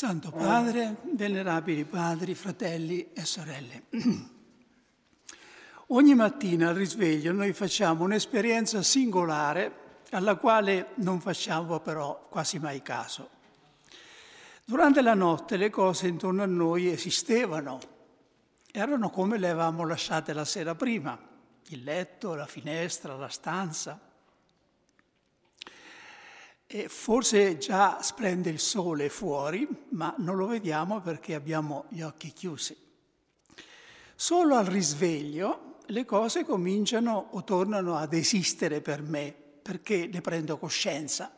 Santo Padre, venerabili padri, fratelli e sorelle. Ogni mattina al risveglio noi facciamo un'esperienza singolare alla quale non facciamo però quasi mai caso. Durante la notte le cose intorno a noi esistevano, erano come le avevamo lasciate la sera prima, il letto, la finestra, la stanza. E forse già splende il sole fuori, ma non lo vediamo perché abbiamo gli occhi chiusi. Solo al risveglio le cose cominciano o tornano ad esistere per me, perché ne prendo coscienza,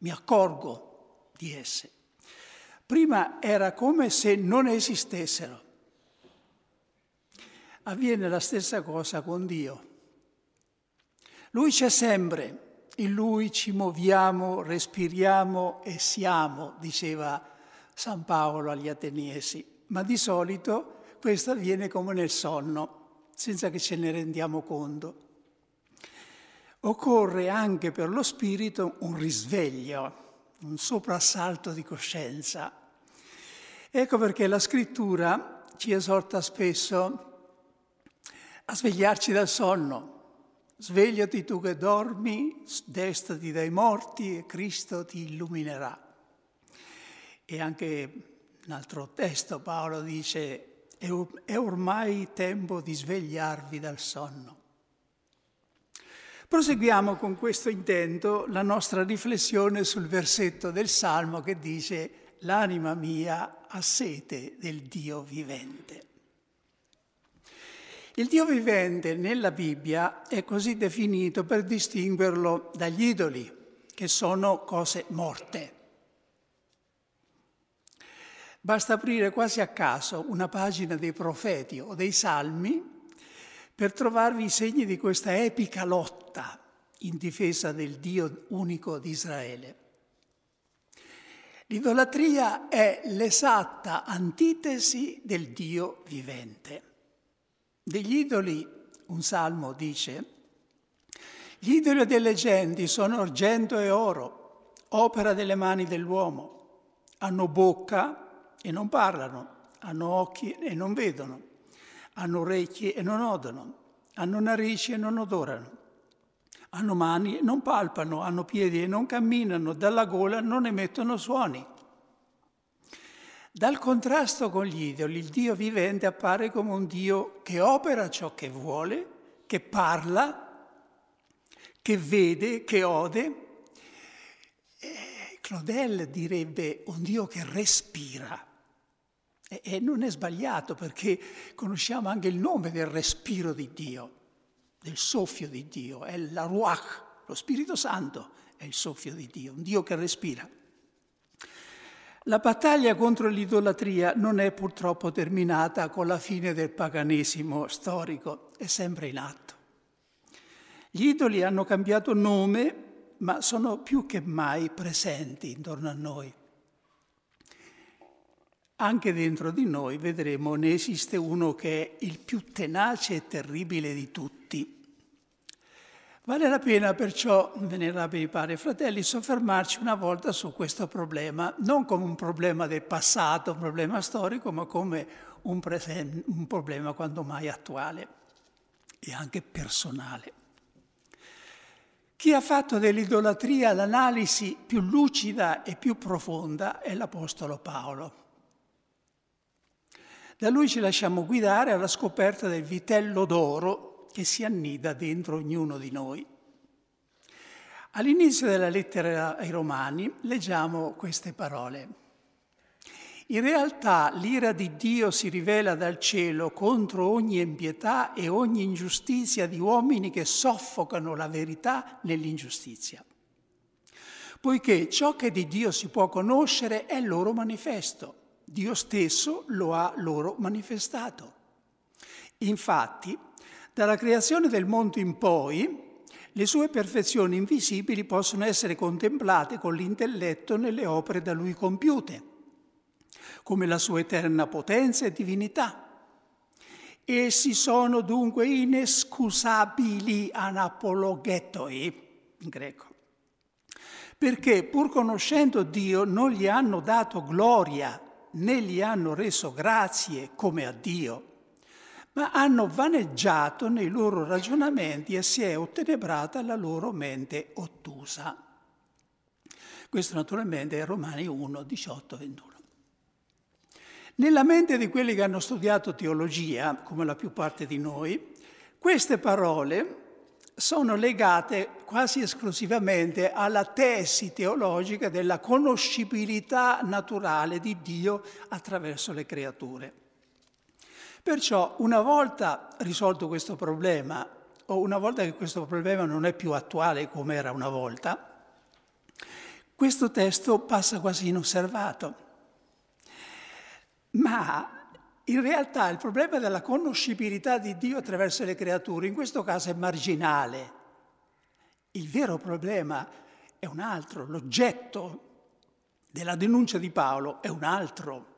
mi accorgo di esse. Prima era come se non esistessero. Avviene la stessa cosa con Dio. Lui c'è sempre, in lui ci muoviamo, respiriamo e siamo, diceva San Paolo agli Ateniesi, ma di solito questo avviene come nel sonno, senza che ce ne rendiamo conto. Occorre anche per lo spirito un risveglio, un soprassalto di coscienza. Ecco perché la scrittura ci esorta spesso a svegliarci dal sonno, Svegliati tu che dormi, destati dai morti e Cristo ti illuminerà. E anche un altro testo Paolo dice, è ormai tempo di svegliarvi dal sonno. Proseguiamo con questo intento la nostra riflessione sul versetto del Salmo che dice, l'anima mia ha sete del Dio vivente. Il Dio vivente nella Bibbia è così definito per distinguerlo dagli idoli, che sono cose morte. Basta aprire quasi a caso una pagina dei profeti o dei salmi per trovarvi i segni di questa epica lotta in difesa del Dio unico di Israele. L'idolatria è l'esatta antitesi del Dio vivente. Degli idoli, un salmo dice, gli idoli delle genti sono argento e oro, opera delle mani dell'uomo. Hanno bocca e non parlano, hanno occhi e non vedono, hanno orecchie e non odono, hanno narici e non odorano, hanno mani e non palpano, hanno piedi e non camminano, dalla gola non emettono suoni. Dal contrasto con gli idoli, il Dio vivente appare come un Dio che opera ciò che vuole, che parla, che vede, che ode. E Claudel direbbe un Dio che respira. E non è sbagliato perché conosciamo anche il nome del respiro di Dio, del soffio di Dio, è la Ruach, lo Spirito Santo è il soffio di Dio, un Dio che respira. La battaglia contro l'idolatria non è purtroppo terminata con la fine del paganesimo storico, è sempre in atto. Gli idoli hanno cambiato nome, ma sono più che mai presenti intorno a noi. Anche dentro di noi, vedremo, ne esiste uno che è il più tenace e terribile di tutti, Vale la pena perciò, venerabili padri e fratelli, soffermarci una volta su questo problema, non come un problema del passato, un problema storico, ma come un, presen- un problema quanto mai attuale e anche personale. Chi ha fatto dell'idolatria l'analisi più lucida e più profonda è l'Apostolo Paolo. Da lui ci lasciamo guidare alla scoperta del vitello d'oro che si annida dentro ognuno di noi. All'inizio della lettera ai Romani leggiamo queste parole. In realtà l'ira di Dio si rivela dal cielo contro ogni impietà e ogni ingiustizia di uomini che soffocano la verità nell'ingiustizia. Poiché ciò che di Dio si può conoscere è loro manifesto, Dio stesso lo ha loro manifestato. Infatti, dalla creazione del mondo in poi, le sue perfezioni invisibili possono essere contemplate con l'intelletto nelle opere da lui compiute, come la sua eterna potenza e divinità. Essi sono dunque inescusabili anapologetoi, in greco, perché pur conoscendo Dio non gli hanno dato gloria né gli hanno reso grazie come a Dio, ma hanno vaneggiato nei loro ragionamenti e si è ottenebrata la loro mente ottusa. Questo naturalmente è Romani 1, 18, 21. Nella mente di quelli che hanno studiato teologia, come la più parte di noi, queste parole sono legate quasi esclusivamente alla tesi teologica della conoscibilità naturale di Dio attraverso le creature. Perciò una volta risolto questo problema, o una volta che questo problema non è più attuale come era una volta, questo testo passa quasi inosservato. Ma in realtà il problema della conoscibilità di Dio attraverso le creature in questo caso è marginale. Il vero problema è un altro, l'oggetto della denuncia di Paolo è un altro,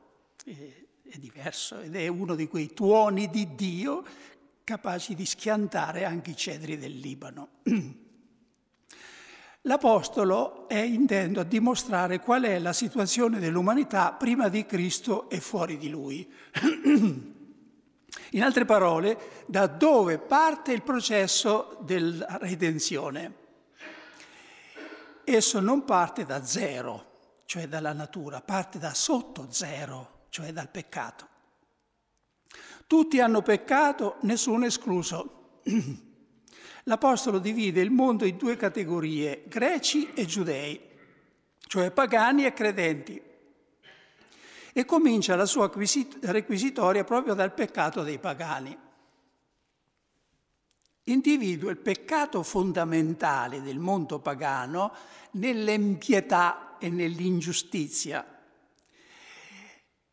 è diverso ed è uno di quei tuoni di Dio capaci di schiantare anche i cedri del Libano. L'Apostolo è intendo a dimostrare qual è la situazione dell'umanità prima di Cristo e fuori di lui. In altre parole, da dove parte il processo della redenzione. Esso non parte da zero, cioè dalla natura, parte da sotto zero, cioè dal peccato. Tutti hanno peccato, nessuno escluso. L'Apostolo divide il mondo in due categorie, greci e giudei, cioè pagani e credenti, e comincia la sua requisitoria proprio dal peccato dei pagani. Individua il peccato fondamentale del mondo pagano nell'empietà e nell'ingiustizia.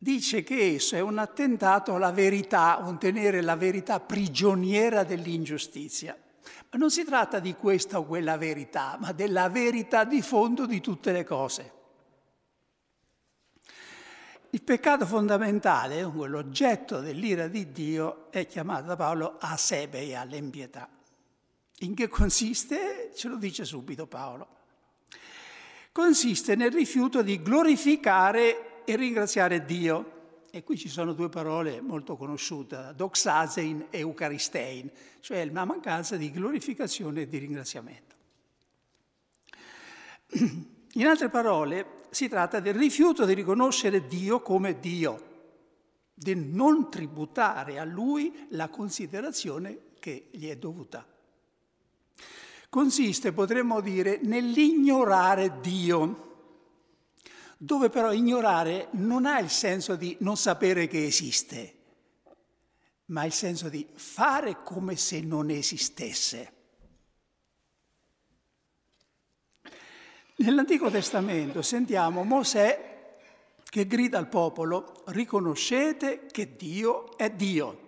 Dice che esso è un attentato alla verità, un tenere la verità prigioniera dell'ingiustizia. Ma non si tratta di questa o quella verità, ma della verità di fondo di tutte le cose. Il peccato fondamentale, l'oggetto dell'ira di Dio, è chiamato da Paolo asebeia, l'empietà. In che consiste? Ce lo dice subito Paolo. Consiste nel rifiuto di glorificare e ringraziare Dio e qui ci sono due parole molto conosciute, doxasein e eucaristein, cioè la mancanza di glorificazione e di ringraziamento. In altre parole, si tratta del rifiuto di riconoscere Dio come Dio, di non tributare a Lui la considerazione che gli è dovuta. Consiste, potremmo dire, nell'ignorare Dio dove però ignorare non ha il senso di non sapere che esiste, ma il senso di fare come se non esistesse. Nell'Antico Testamento sentiamo Mosè che grida al popolo, riconoscete che Dio è Dio.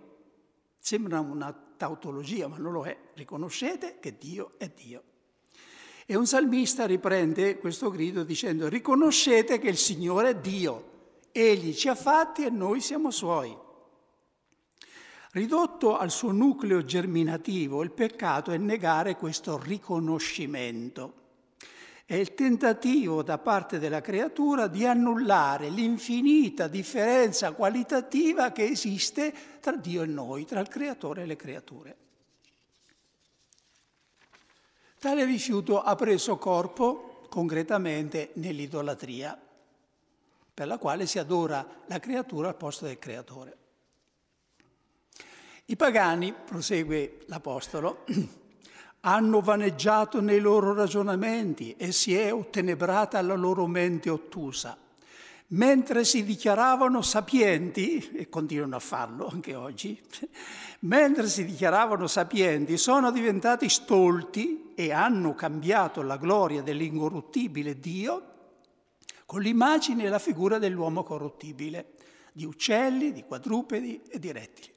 Sembra una tautologia, ma non lo è. Riconoscete che Dio è Dio. E un salmista riprende questo grido dicendo riconoscete che il Signore è Dio, Egli ci ha fatti e noi siamo Suoi. Ridotto al suo nucleo germinativo, il peccato è negare questo riconoscimento. È il tentativo da parte della creatura di annullare l'infinita differenza qualitativa che esiste tra Dio e noi, tra il creatore e le creature. Tale rifiuto ha preso corpo concretamente nell'idolatria, per la quale si adora la creatura al posto del creatore. I pagani, prosegue l'Apostolo, hanno vaneggiato nei loro ragionamenti e si è ottenebrata la loro mente ottusa mentre si dichiaravano sapienti, e continuano a farlo anche oggi, mentre si dichiaravano sapienti, sono diventati stolti e hanno cambiato la gloria dell'incorruttibile Dio con l'immagine e la figura dell'uomo corruttibile, di uccelli, di quadrupedi e di rettili.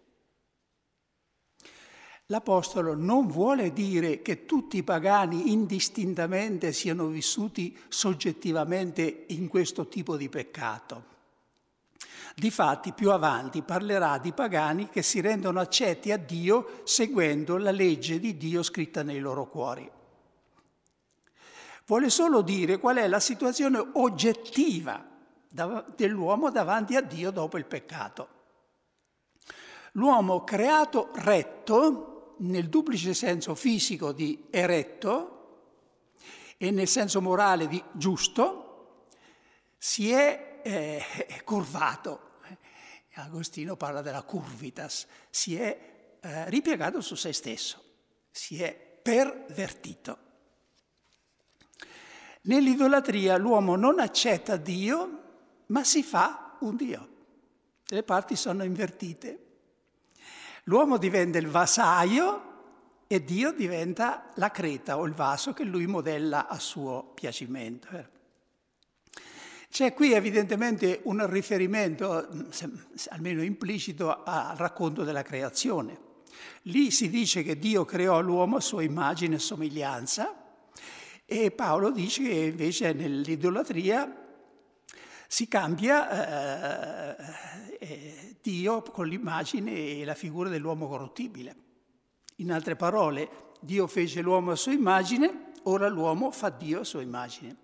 L'Apostolo non vuole dire che tutti i pagani indistintamente siano vissuti soggettivamente in questo tipo di peccato. Difatti più avanti parlerà di pagani che si rendono accetti a Dio seguendo la legge di Dio scritta nei loro cuori. vuole solo dire qual è la situazione oggettiva dell'uomo davanti a Dio dopo il peccato. L'uomo creato retto, nel duplice senso fisico di eretto e nel senso morale di giusto, si è eh, curvato. Agostino parla della curvitas, si è eh, ripiegato su se stesso, si è pervertito. Nell'idolatria l'uomo non accetta Dio, ma si fa un Dio. Le parti sono invertite. L'uomo diventa il vasaio e Dio diventa la creta o il vaso che lui modella a suo piacimento. C'è qui evidentemente un riferimento, almeno implicito, al racconto della creazione. Lì si dice che Dio creò l'uomo a sua immagine e somiglianza e Paolo dice che invece nell'idolatria si cambia eh, eh, Dio con l'immagine e la figura dell'uomo corruttibile. In altre parole, Dio fece l'uomo a sua immagine, ora l'uomo fa Dio a sua immagine.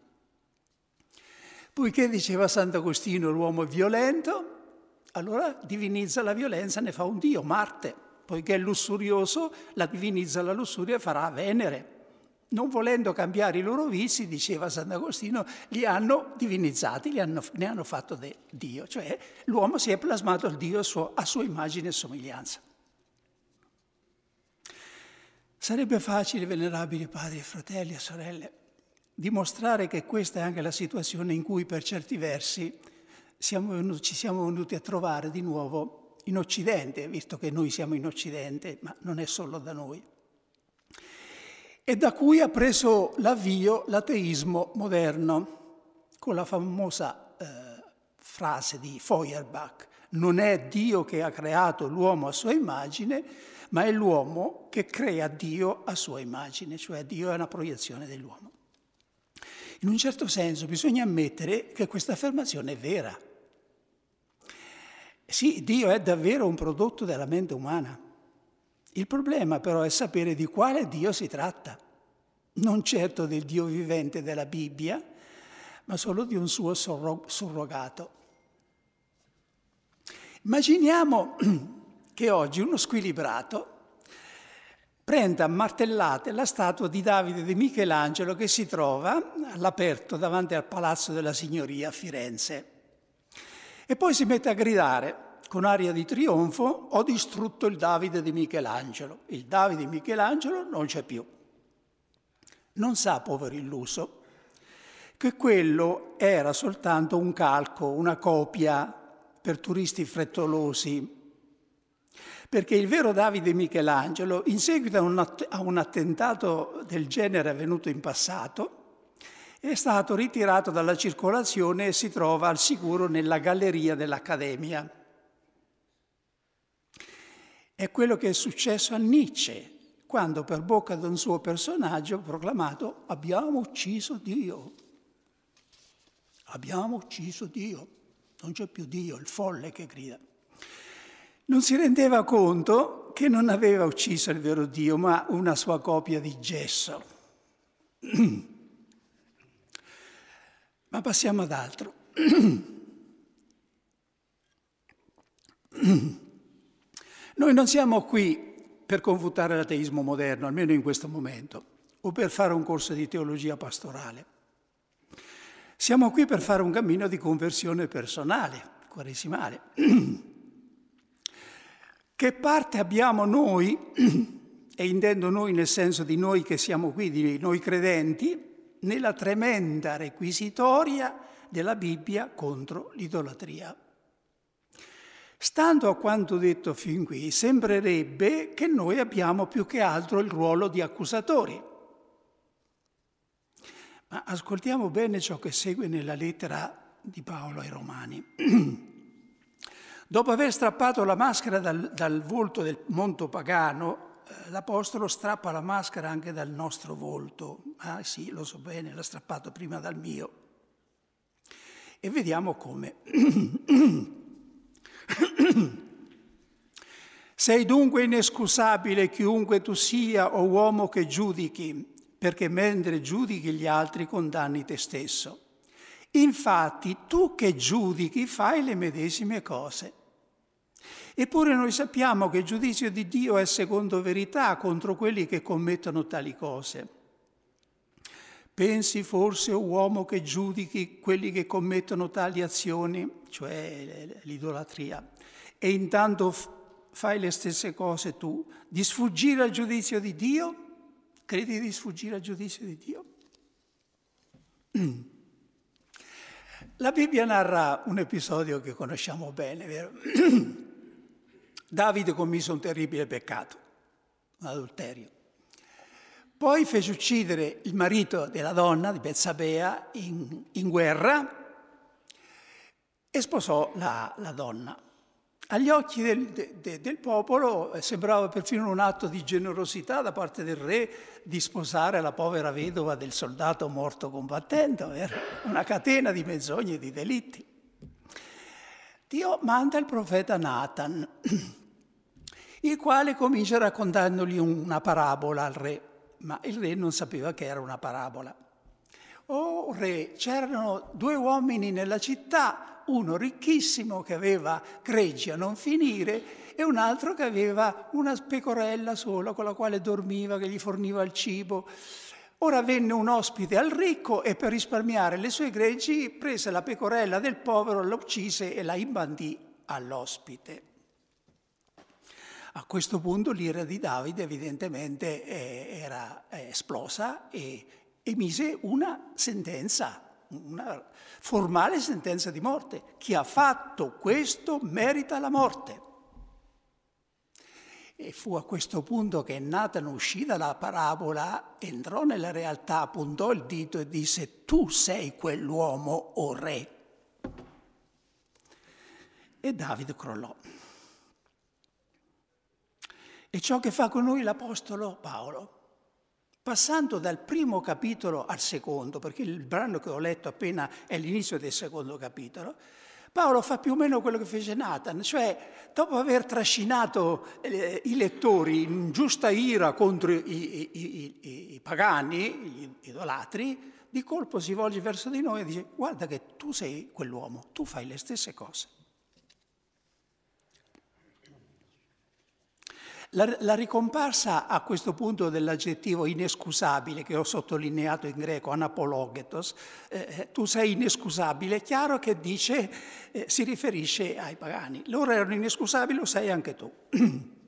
Poiché diceva Sant'Agostino l'uomo è violento, allora divinizza la violenza, ne fa un Dio, Marte. Poiché è lussurioso, la divinizza la lussuria e farà Venere. Non volendo cambiare i loro vizi, diceva Sant'Agostino, li hanno divinizzati, li hanno, ne hanno fatto Dio. Cioè l'uomo si è plasmato al Dio a, suo, a sua immagine e somiglianza. Sarebbe facile, venerabili padri e fratelli e sorelle, dimostrare che questa è anche la situazione in cui per certi versi siamo venuti, ci siamo venuti a trovare di nuovo in Occidente, visto che noi siamo in Occidente, ma non è solo da noi. E da cui ha preso l'avvio l'ateismo moderno, con la famosa eh, frase di Feuerbach, non è Dio che ha creato l'uomo a sua immagine, ma è l'uomo che crea Dio a sua immagine, cioè Dio è una proiezione dell'uomo. In un certo senso bisogna ammettere che questa affermazione è vera. Sì, Dio è davvero un prodotto della mente umana. Il problema però è sapere di quale Dio si tratta, non certo del Dio vivente della Bibbia, ma solo di un suo surrogato. Immaginiamo che oggi uno squilibrato prenda a martellate la statua di Davide di Michelangelo che si trova all'aperto davanti al Palazzo della Signoria a Firenze. E poi si mette a gridare con aria di trionfo, ho distrutto il Davide di Michelangelo. Il Davide di Michelangelo non c'è più. Non sa, povero illuso, che quello era soltanto un calco, una copia per turisti frettolosi perché il vero Davide Michelangelo, in seguito a un, att- a un attentato del genere avvenuto in passato, è stato ritirato dalla circolazione e si trova al sicuro nella galleria dell'Accademia. È quello che è successo a Nietzsche, quando per bocca di un suo personaggio ha proclamato abbiamo ucciso Dio. Abbiamo ucciso Dio. Non c'è più Dio, il folle che grida non si rendeva conto che non aveva ucciso il vero Dio, ma una sua copia di gesso. ma passiamo ad altro. Noi non siamo qui per confutare l'ateismo moderno, almeno in questo momento, o per fare un corso di teologia pastorale. Siamo qui per fare un cammino di conversione personale, quaresimale. Che parte abbiamo noi, e intendo noi nel senso di noi che siamo qui, di noi credenti, nella tremenda requisitoria della Bibbia contro l'idolatria? Stando a quanto detto fin qui, sembrerebbe che noi abbiamo più che altro il ruolo di accusatori. Ma ascoltiamo bene ciò che segue nella lettera di Paolo ai Romani. Dopo aver strappato la maschera dal, dal volto del monto pagano, eh, l'Apostolo strappa la maschera anche dal nostro volto. Ah sì, lo so bene, l'ha strappato prima dal mio. E vediamo come. Sei dunque inescusabile chiunque tu sia o uomo che giudichi, perché mentre giudichi gli altri condanni te stesso. Infatti tu che giudichi fai le medesime cose. Eppure noi sappiamo che il giudizio di Dio è secondo verità contro quelli che commettono tali cose. Pensi forse, o uomo, che giudichi quelli che commettono tali azioni, cioè l'idolatria, e intanto fai le stesse cose tu, di sfuggire al giudizio di Dio? Credi di sfuggire al giudizio di Dio? La Bibbia narra un episodio che conosciamo bene, vero? Davide commise un terribile peccato, un adulterio. Poi fece uccidere il marito della donna di Bezzabea in, in guerra e sposò la, la donna. Agli occhi del, de, del, popolo sembrava perfino un atto di generosità da parte del re di sposare la povera vedova del soldato morto combattendo, era una catena di menzogne e di delitti. Dio manda il profeta Nathan, il quale comincia raccontandogli una parabola al re, ma il re non sapeva che era una parabola. Oh re, c'erano due uomini nella città, uno ricchissimo che aveva greggi a non finire e un altro che aveva una pecorella sola con la quale dormiva, che gli forniva il cibo. Ora venne un ospite al ricco e per risparmiare le sue greggi prese la pecorella del povero, la e la imbandì all'ospite. A questo punto l'ira di Davide evidentemente eh, era esplosa e emise una sentenza una formale sentenza di morte. Chi ha fatto questo merita la morte. E fu a questo punto che Nathan uscì dalla parabola, entrò nella realtà, puntò il dito e disse tu sei quell'uomo o re. E Davide crollò. E ciò che fa con noi l'Apostolo Paolo Passando dal primo capitolo al secondo, perché il brano che ho letto appena è l'inizio del secondo capitolo, Paolo fa più o meno quello che fece Nathan, cioè dopo aver trascinato eh, i lettori in giusta ira contro i, i, i, i, pagani, gli idolatri, di colpo si volge verso di noi e dice guarda che tu sei quell'uomo, tu fai le stesse cose. La, la, ricomparsa a questo punto dell'aggettivo inescusabile che ho sottolineato in greco, anapologetos, eh, eh, tu sei inescusabile, è chiaro che dice, eh, si riferisce ai pagani. Loro erano inescusabili, lo sei anche tu.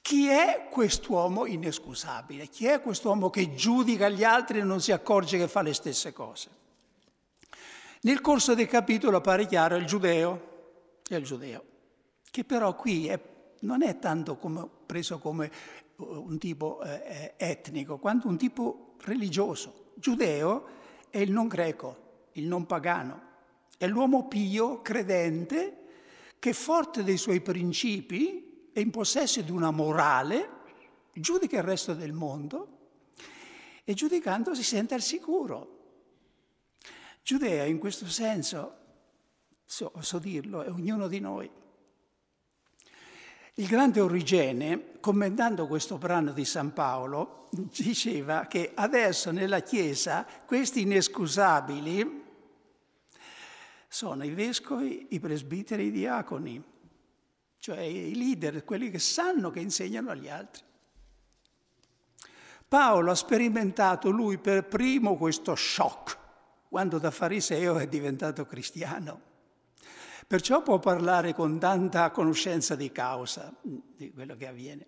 Chi è quest'uomo inescusabile? Chi è quest'uomo che giudica gli altri e non si accorge che fa le stesse cose? Nel corso del capitolo appare chiaro il giudeo, è il giudeo, che però qui è non è tanto come, preso come eh, un tipo eh, etnico, quanto un tipo religioso. Giudeo è il non greco, il non pagano, è l'uomo pio, credente, che forte dei suoi principi è in possesso di una morale, giudica il resto del mondo e giudicando si sente al sicuro. Giudea in questo senso, so, so dirlo, è ognuno di noi. Il grande Origene, commentando questo brano di San Paolo, diceva che adesso nella Chiesa questi inescusabili sono i vescovi, i presbiteri, i diaconi, cioè i leader, quelli che sanno che insegnano agli altri. Paolo ha sperimentato lui per primo questo shock quando da fariseo è diventato cristiano. Perciò può parlare con tanta conoscenza di causa di quello che avviene.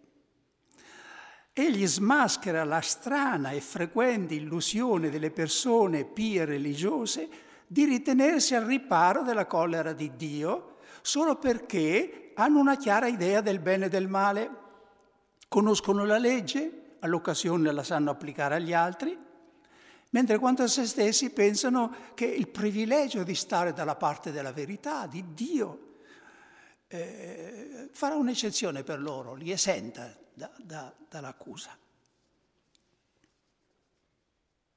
Egli smaschera la strana e frequente illusione delle persone pie religiose di ritenersi al riparo della collera di Dio solo perché hanno una chiara idea del bene e del male, conoscono la legge, all'occasione la sanno applicare agli altri, mentre quanto a se stessi pensano che il privilegio di stare dalla parte della verità, di Dio, eh, farà un'eccezione per loro, li esenta da, da, dall'accusa.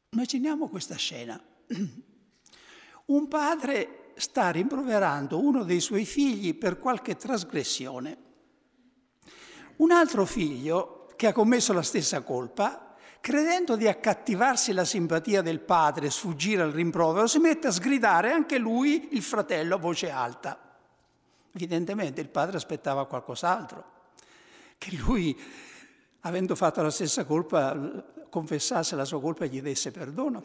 Immaginiamo questa scena. Un padre sta rimproverando uno dei suoi figli per qualche trasgressione. Un altro figlio, che ha commesso la stessa colpa, credendo di accattivarsi la simpatia del padre sfuggire al rimprovero, si mette a sgridare anche lui il fratello a voce alta. Evidentemente il padre aspettava qualcos'altro, che lui, avendo fatto la stessa colpa, confessasse la sua colpa e gli desse perdono.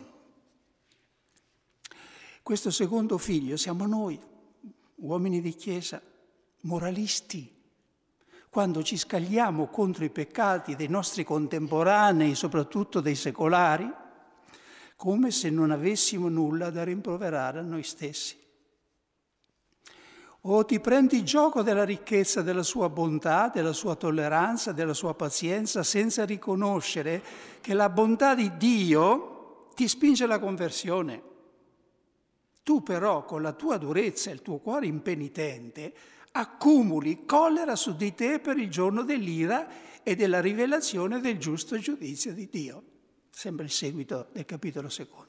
Questo secondo figlio siamo noi, uomini di chiesa, moralisti, quando ci scagliamo contro i peccati dei nostri contemporanei, soprattutto dei secolari, come se non avessimo nulla da rimproverare a noi stessi. O ti prendi gioco della ricchezza della sua bontà, della sua tolleranza, della sua pazienza, senza riconoscere che la bontà di Dio ti spinge alla conversione. Tu però con la tua durezza e il tuo cuore impenitente accumuli collera su di te per il giorno dell'ira e della rivelazione del giusto giudizio di Dio. Sembra il seguito del capitolo secondo.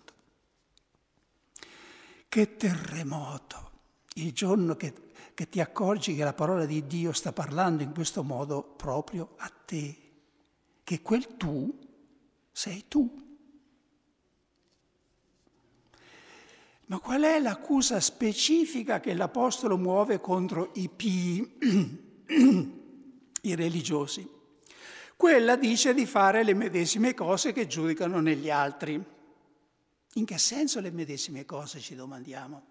Che terremoto! Il giorno che, che ti accorgi che la parola di Dio sta parlando in questo modo proprio a te, che quel tu sei tu. Ma qual è l'accusa specifica che l'Apostolo muove contro i pii, i religiosi? Quella dice di fare le medesime cose che giudicano negli altri. In che senso le medesime cose ci domandiamo?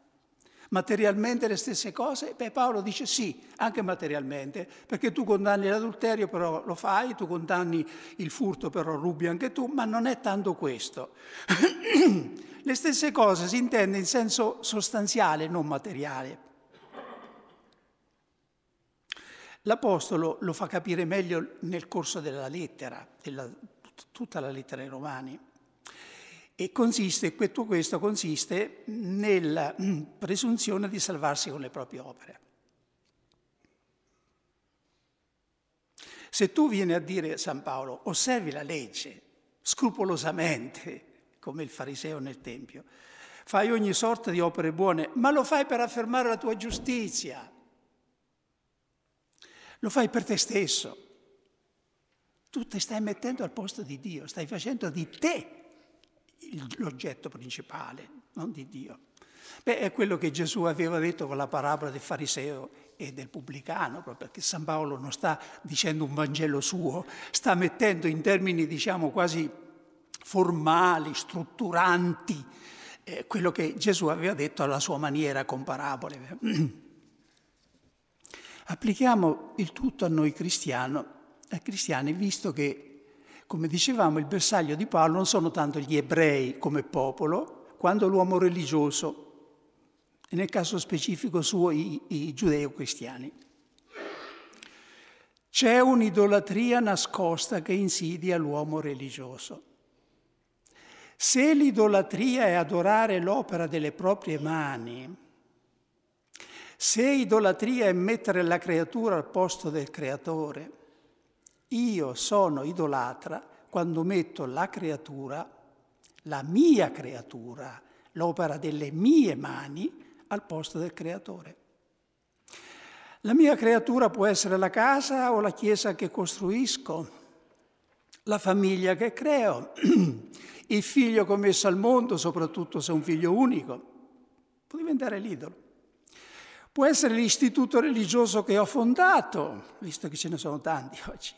Materialmente le stesse cose? Beh, Paolo dice sì, anche materialmente, perché tu condanni l'adulterio, però lo fai, tu condanni il furto, però rubi anche tu, ma non è tanto questo. Le stesse cose si intende in senso sostanziale, non materiale. L'Apostolo lo fa capire meglio nel corso della lettera, della, tutta la lettera ai Romani. E consiste, tutto questo consiste nella mm, presunzione di salvarsi con le proprie opere. Se tu vieni a dire, San Paolo, osservi la legge scrupolosamente, come il fariseo nel Tempio. Fai ogni sorta di opere buone, ma lo fai per affermare la tua giustizia. Lo fai per te stesso. Tu ti stai mettendo al posto di Dio, stai facendo di te l'oggetto principale, non di Dio. Beh, è quello che Gesù aveva detto con la parabola del fariseo e del pubblicano, proprio perché San Paolo non sta dicendo un Vangelo suo, sta mettendo in termini, diciamo, quasi formali, strutturanti, eh, quello che Gesù aveva detto alla sua maniera con parabole. Applichiamo il tutto a noi cristiani, cristiani, visto che, come dicevamo, il bersaglio di Paolo non sono tanto gli ebrei come popolo, quanto l'uomo religioso, e nel caso specifico suo i, i giudeo-cristiani. C'è un'idolatria nascosta che insidia l'uomo religioso. Se l'idolatria è adorare l'opera delle proprie mani, se idolatria è mettere la creatura al posto del creatore, io sono idolatra quando metto la creatura, la mia creatura, l'opera delle mie mani, al posto del creatore. La mia creatura può essere la casa o la chiesa che costruisco, la famiglia che creo, il figlio commesso al mondo, soprattutto se è un figlio unico, può diventare l'idolo. Può essere l'istituto religioso che ho fondato, visto che ce ne sono tanti oggi,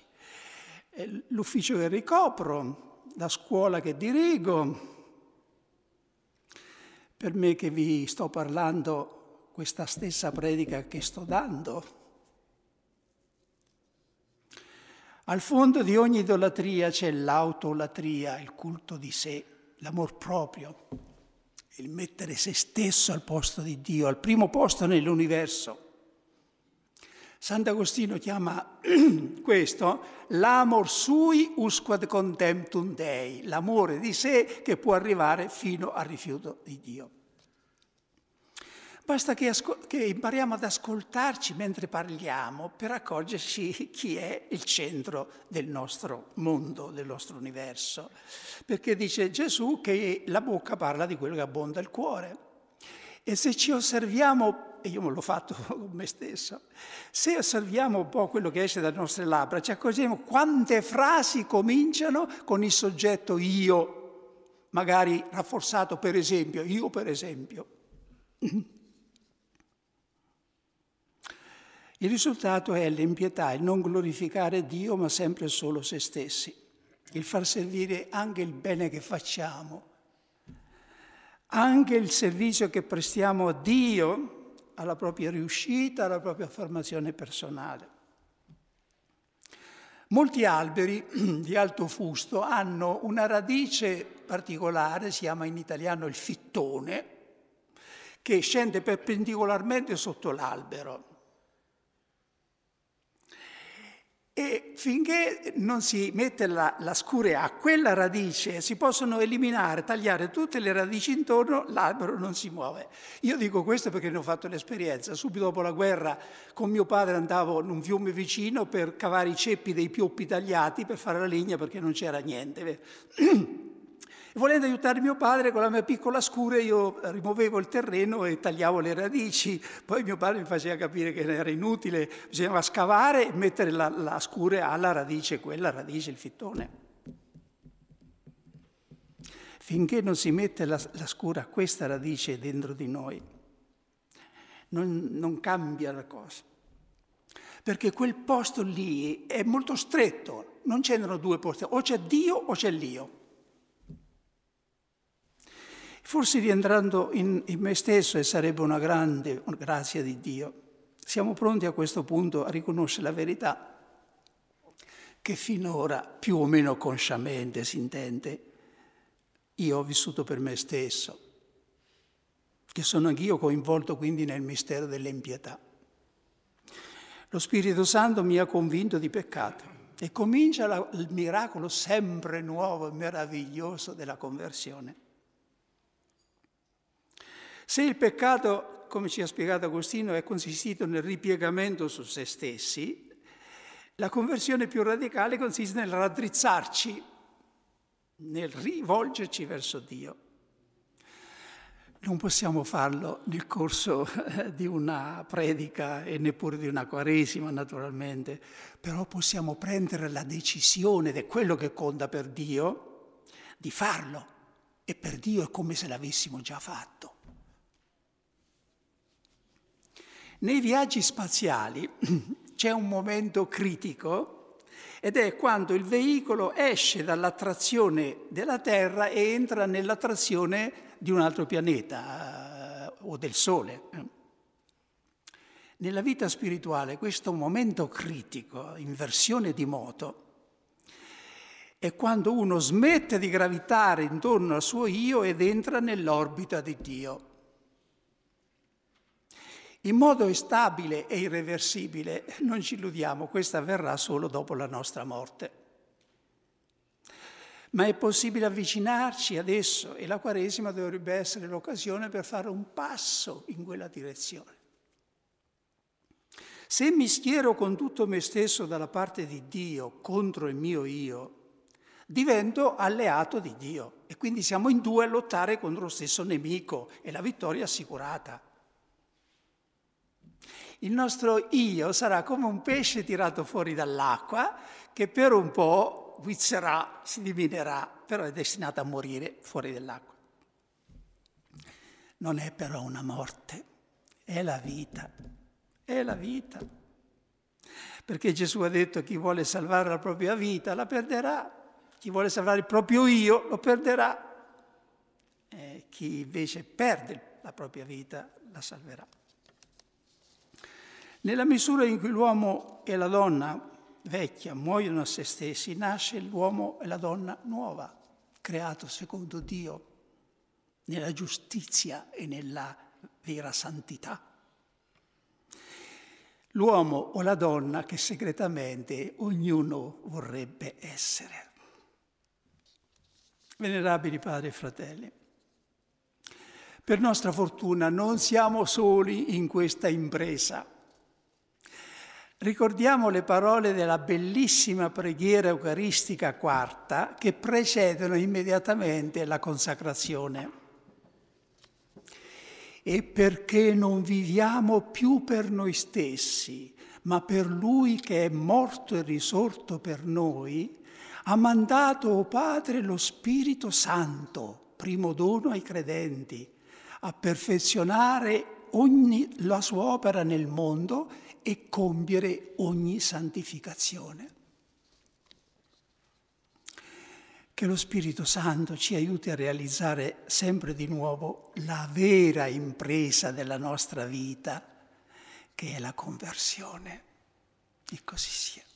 l'ufficio che ricopro, la scuola che dirigo. Per me che vi sto parlando questa stessa predica che sto dando, Al fondo di ogni idolatria c'è l'autolatria, il culto di sé, l'amor proprio, il mettere se stesso al posto di Dio, al primo posto nell'universo. Sant'Agostino chiama questo l'amor sui usquad contemptum Dei, l'amore di sé che può arrivare fino al rifiuto di Dio. Basta che, ascol- che, impariamo ad ascoltarci mentre parliamo per accorgerci chi è il centro del nostro mondo, del nostro universo. Perché dice Gesù che la bocca parla di quello che abbonda il cuore. E se ci osserviamo e io me l'ho fatto con me stesso, se osserviamo un po' quello che esce dalle nostre labbra, ci accorgiamo quante frasi cominciano con il soggetto io, magari rafforzato per esempio, io per esempio. Il risultato è l'impietà, il non glorificare Dio ma sempre solo se stessi, il far servire anche il bene che facciamo, anche il servizio che prestiamo a Dio, alla propria riuscita, alla propria affermazione personale. Molti alberi di alto fusto hanno una radice particolare, si chiama in italiano il fittone, che scende perpendicolarmente sotto l'albero. E finché non si mette la, la scure a quella radice, si possono eliminare, tagliare tutte le radici intorno, l'albero non si muove. Io dico questo perché ne ho fatto l'esperienza. Subito dopo la guerra con mio padre andavo in un fiume vicino per cavare i ceppi dei pioppi tagliati per fare la legna perché non c'era niente. Volendo aiutare mio padre con la mia piccola scura io rimuovevo il terreno e tagliavo le radici, poi mio padre mi faceva capire che era inutile, bisognava scavare e mettere la, la scura alla radice, quella radice, il fittone. Finché non si mette la, la scura a questa radice dentro di noi, non, non cambia la cosa. Perché quel posto lì è molto stretto, non c'erano due posti, o c'è Dio o c'è l'io. Forse rientrando in, in me stesso e sarebbe una grande grazia di Dio. Siamo pronti a questo punto a riconoscere la verità che finora, più o meno consciamente si intende, io ho vissuto per me stesso, che sono anch'io coinvolto quindi nel mistero dell'impietà. Lo Spirito Santo mi ha convinto di peccato e comincia il miracolo sempre nuovo e meraviglioso della conversione. Se il peccato, come ci ha spiegato Agostino, è consistito nel ripiegamento su se stessi, la conversione più radicale consiste nel raddrizzarci, nel rivolgerci verso Dio. Non possiamo farlo nel corso di una predica e neppure di una quaresima, naturalmente, però possiamo prendere la decisione di quello che conta per Dio, di farlo. E per Dio è come se l'avessimo già fatto. Nei viaggi spaziali c'è un momento critico ed è quando il veicolo esce dall'attrazione della Terra e entra nell'attrazione di un altro pianeta eh, o del Sole. Nella vita spirituale questo momento critico, inversione di moto, è quando uno smette di gravitare intorno al suo io ed entra nell'orbita di Dio in modo stabile e irreversibile, non ci illudiamo, questo avverrà solo dopo la nostra morte. Ma è possibile avvicinarci adesso e la Quaresima dovrebbe essere l'occasione per fare un passo in quella direzione. Se mi schiero con tutto me stesso dalla parte di Dio contro il mio io, divento alleato di Dio e quindi siamo in due a lottare contro lo stesso nemico e la vittoria è assicurata. Il nostro io sarà come un pesce tirato fuori dall'acqua che per un po' guizzerà, si diminuirà, però è destinato a morire fuori dall'acqua. Non è però una morte, è la vita, è la vita. Perché Gesù ha detto chi vuole salvare la propria vita la perderà, chi vuole salvare il proprio io lo perderà, e chi invece perde la propria vita la salverà. Nella misura in cui l'uomo e la donna vecchia muoiono a se stessi, nasce l'uomo e la donna nuova, creato secondo Dio, nella giustizia e nella vera santità. L'uomo o la donna che segretamente ognuno vorrebbe essere. Venerabili padri e fratelli, per nostra fortuna non siamo soli in questa impresa Ricordiamo le parole della bellissima preghiera eucaristica quarta che precedono immediatamente la consacrazione. e perché non viviamo più per noi stessi, ma per Lui che è morto e risorto per noi, ha mandato, o oh Padre, lo Spirito Santo, primo dono ai credenti, a perfezionare ogni, la sua opera nel mondo e compiere ogni santificazione. Che lo Spirito Santo ci aiuti a realizzare sempre di nuovo la vera impresa della nostra vita, che è la conversione. E così sia.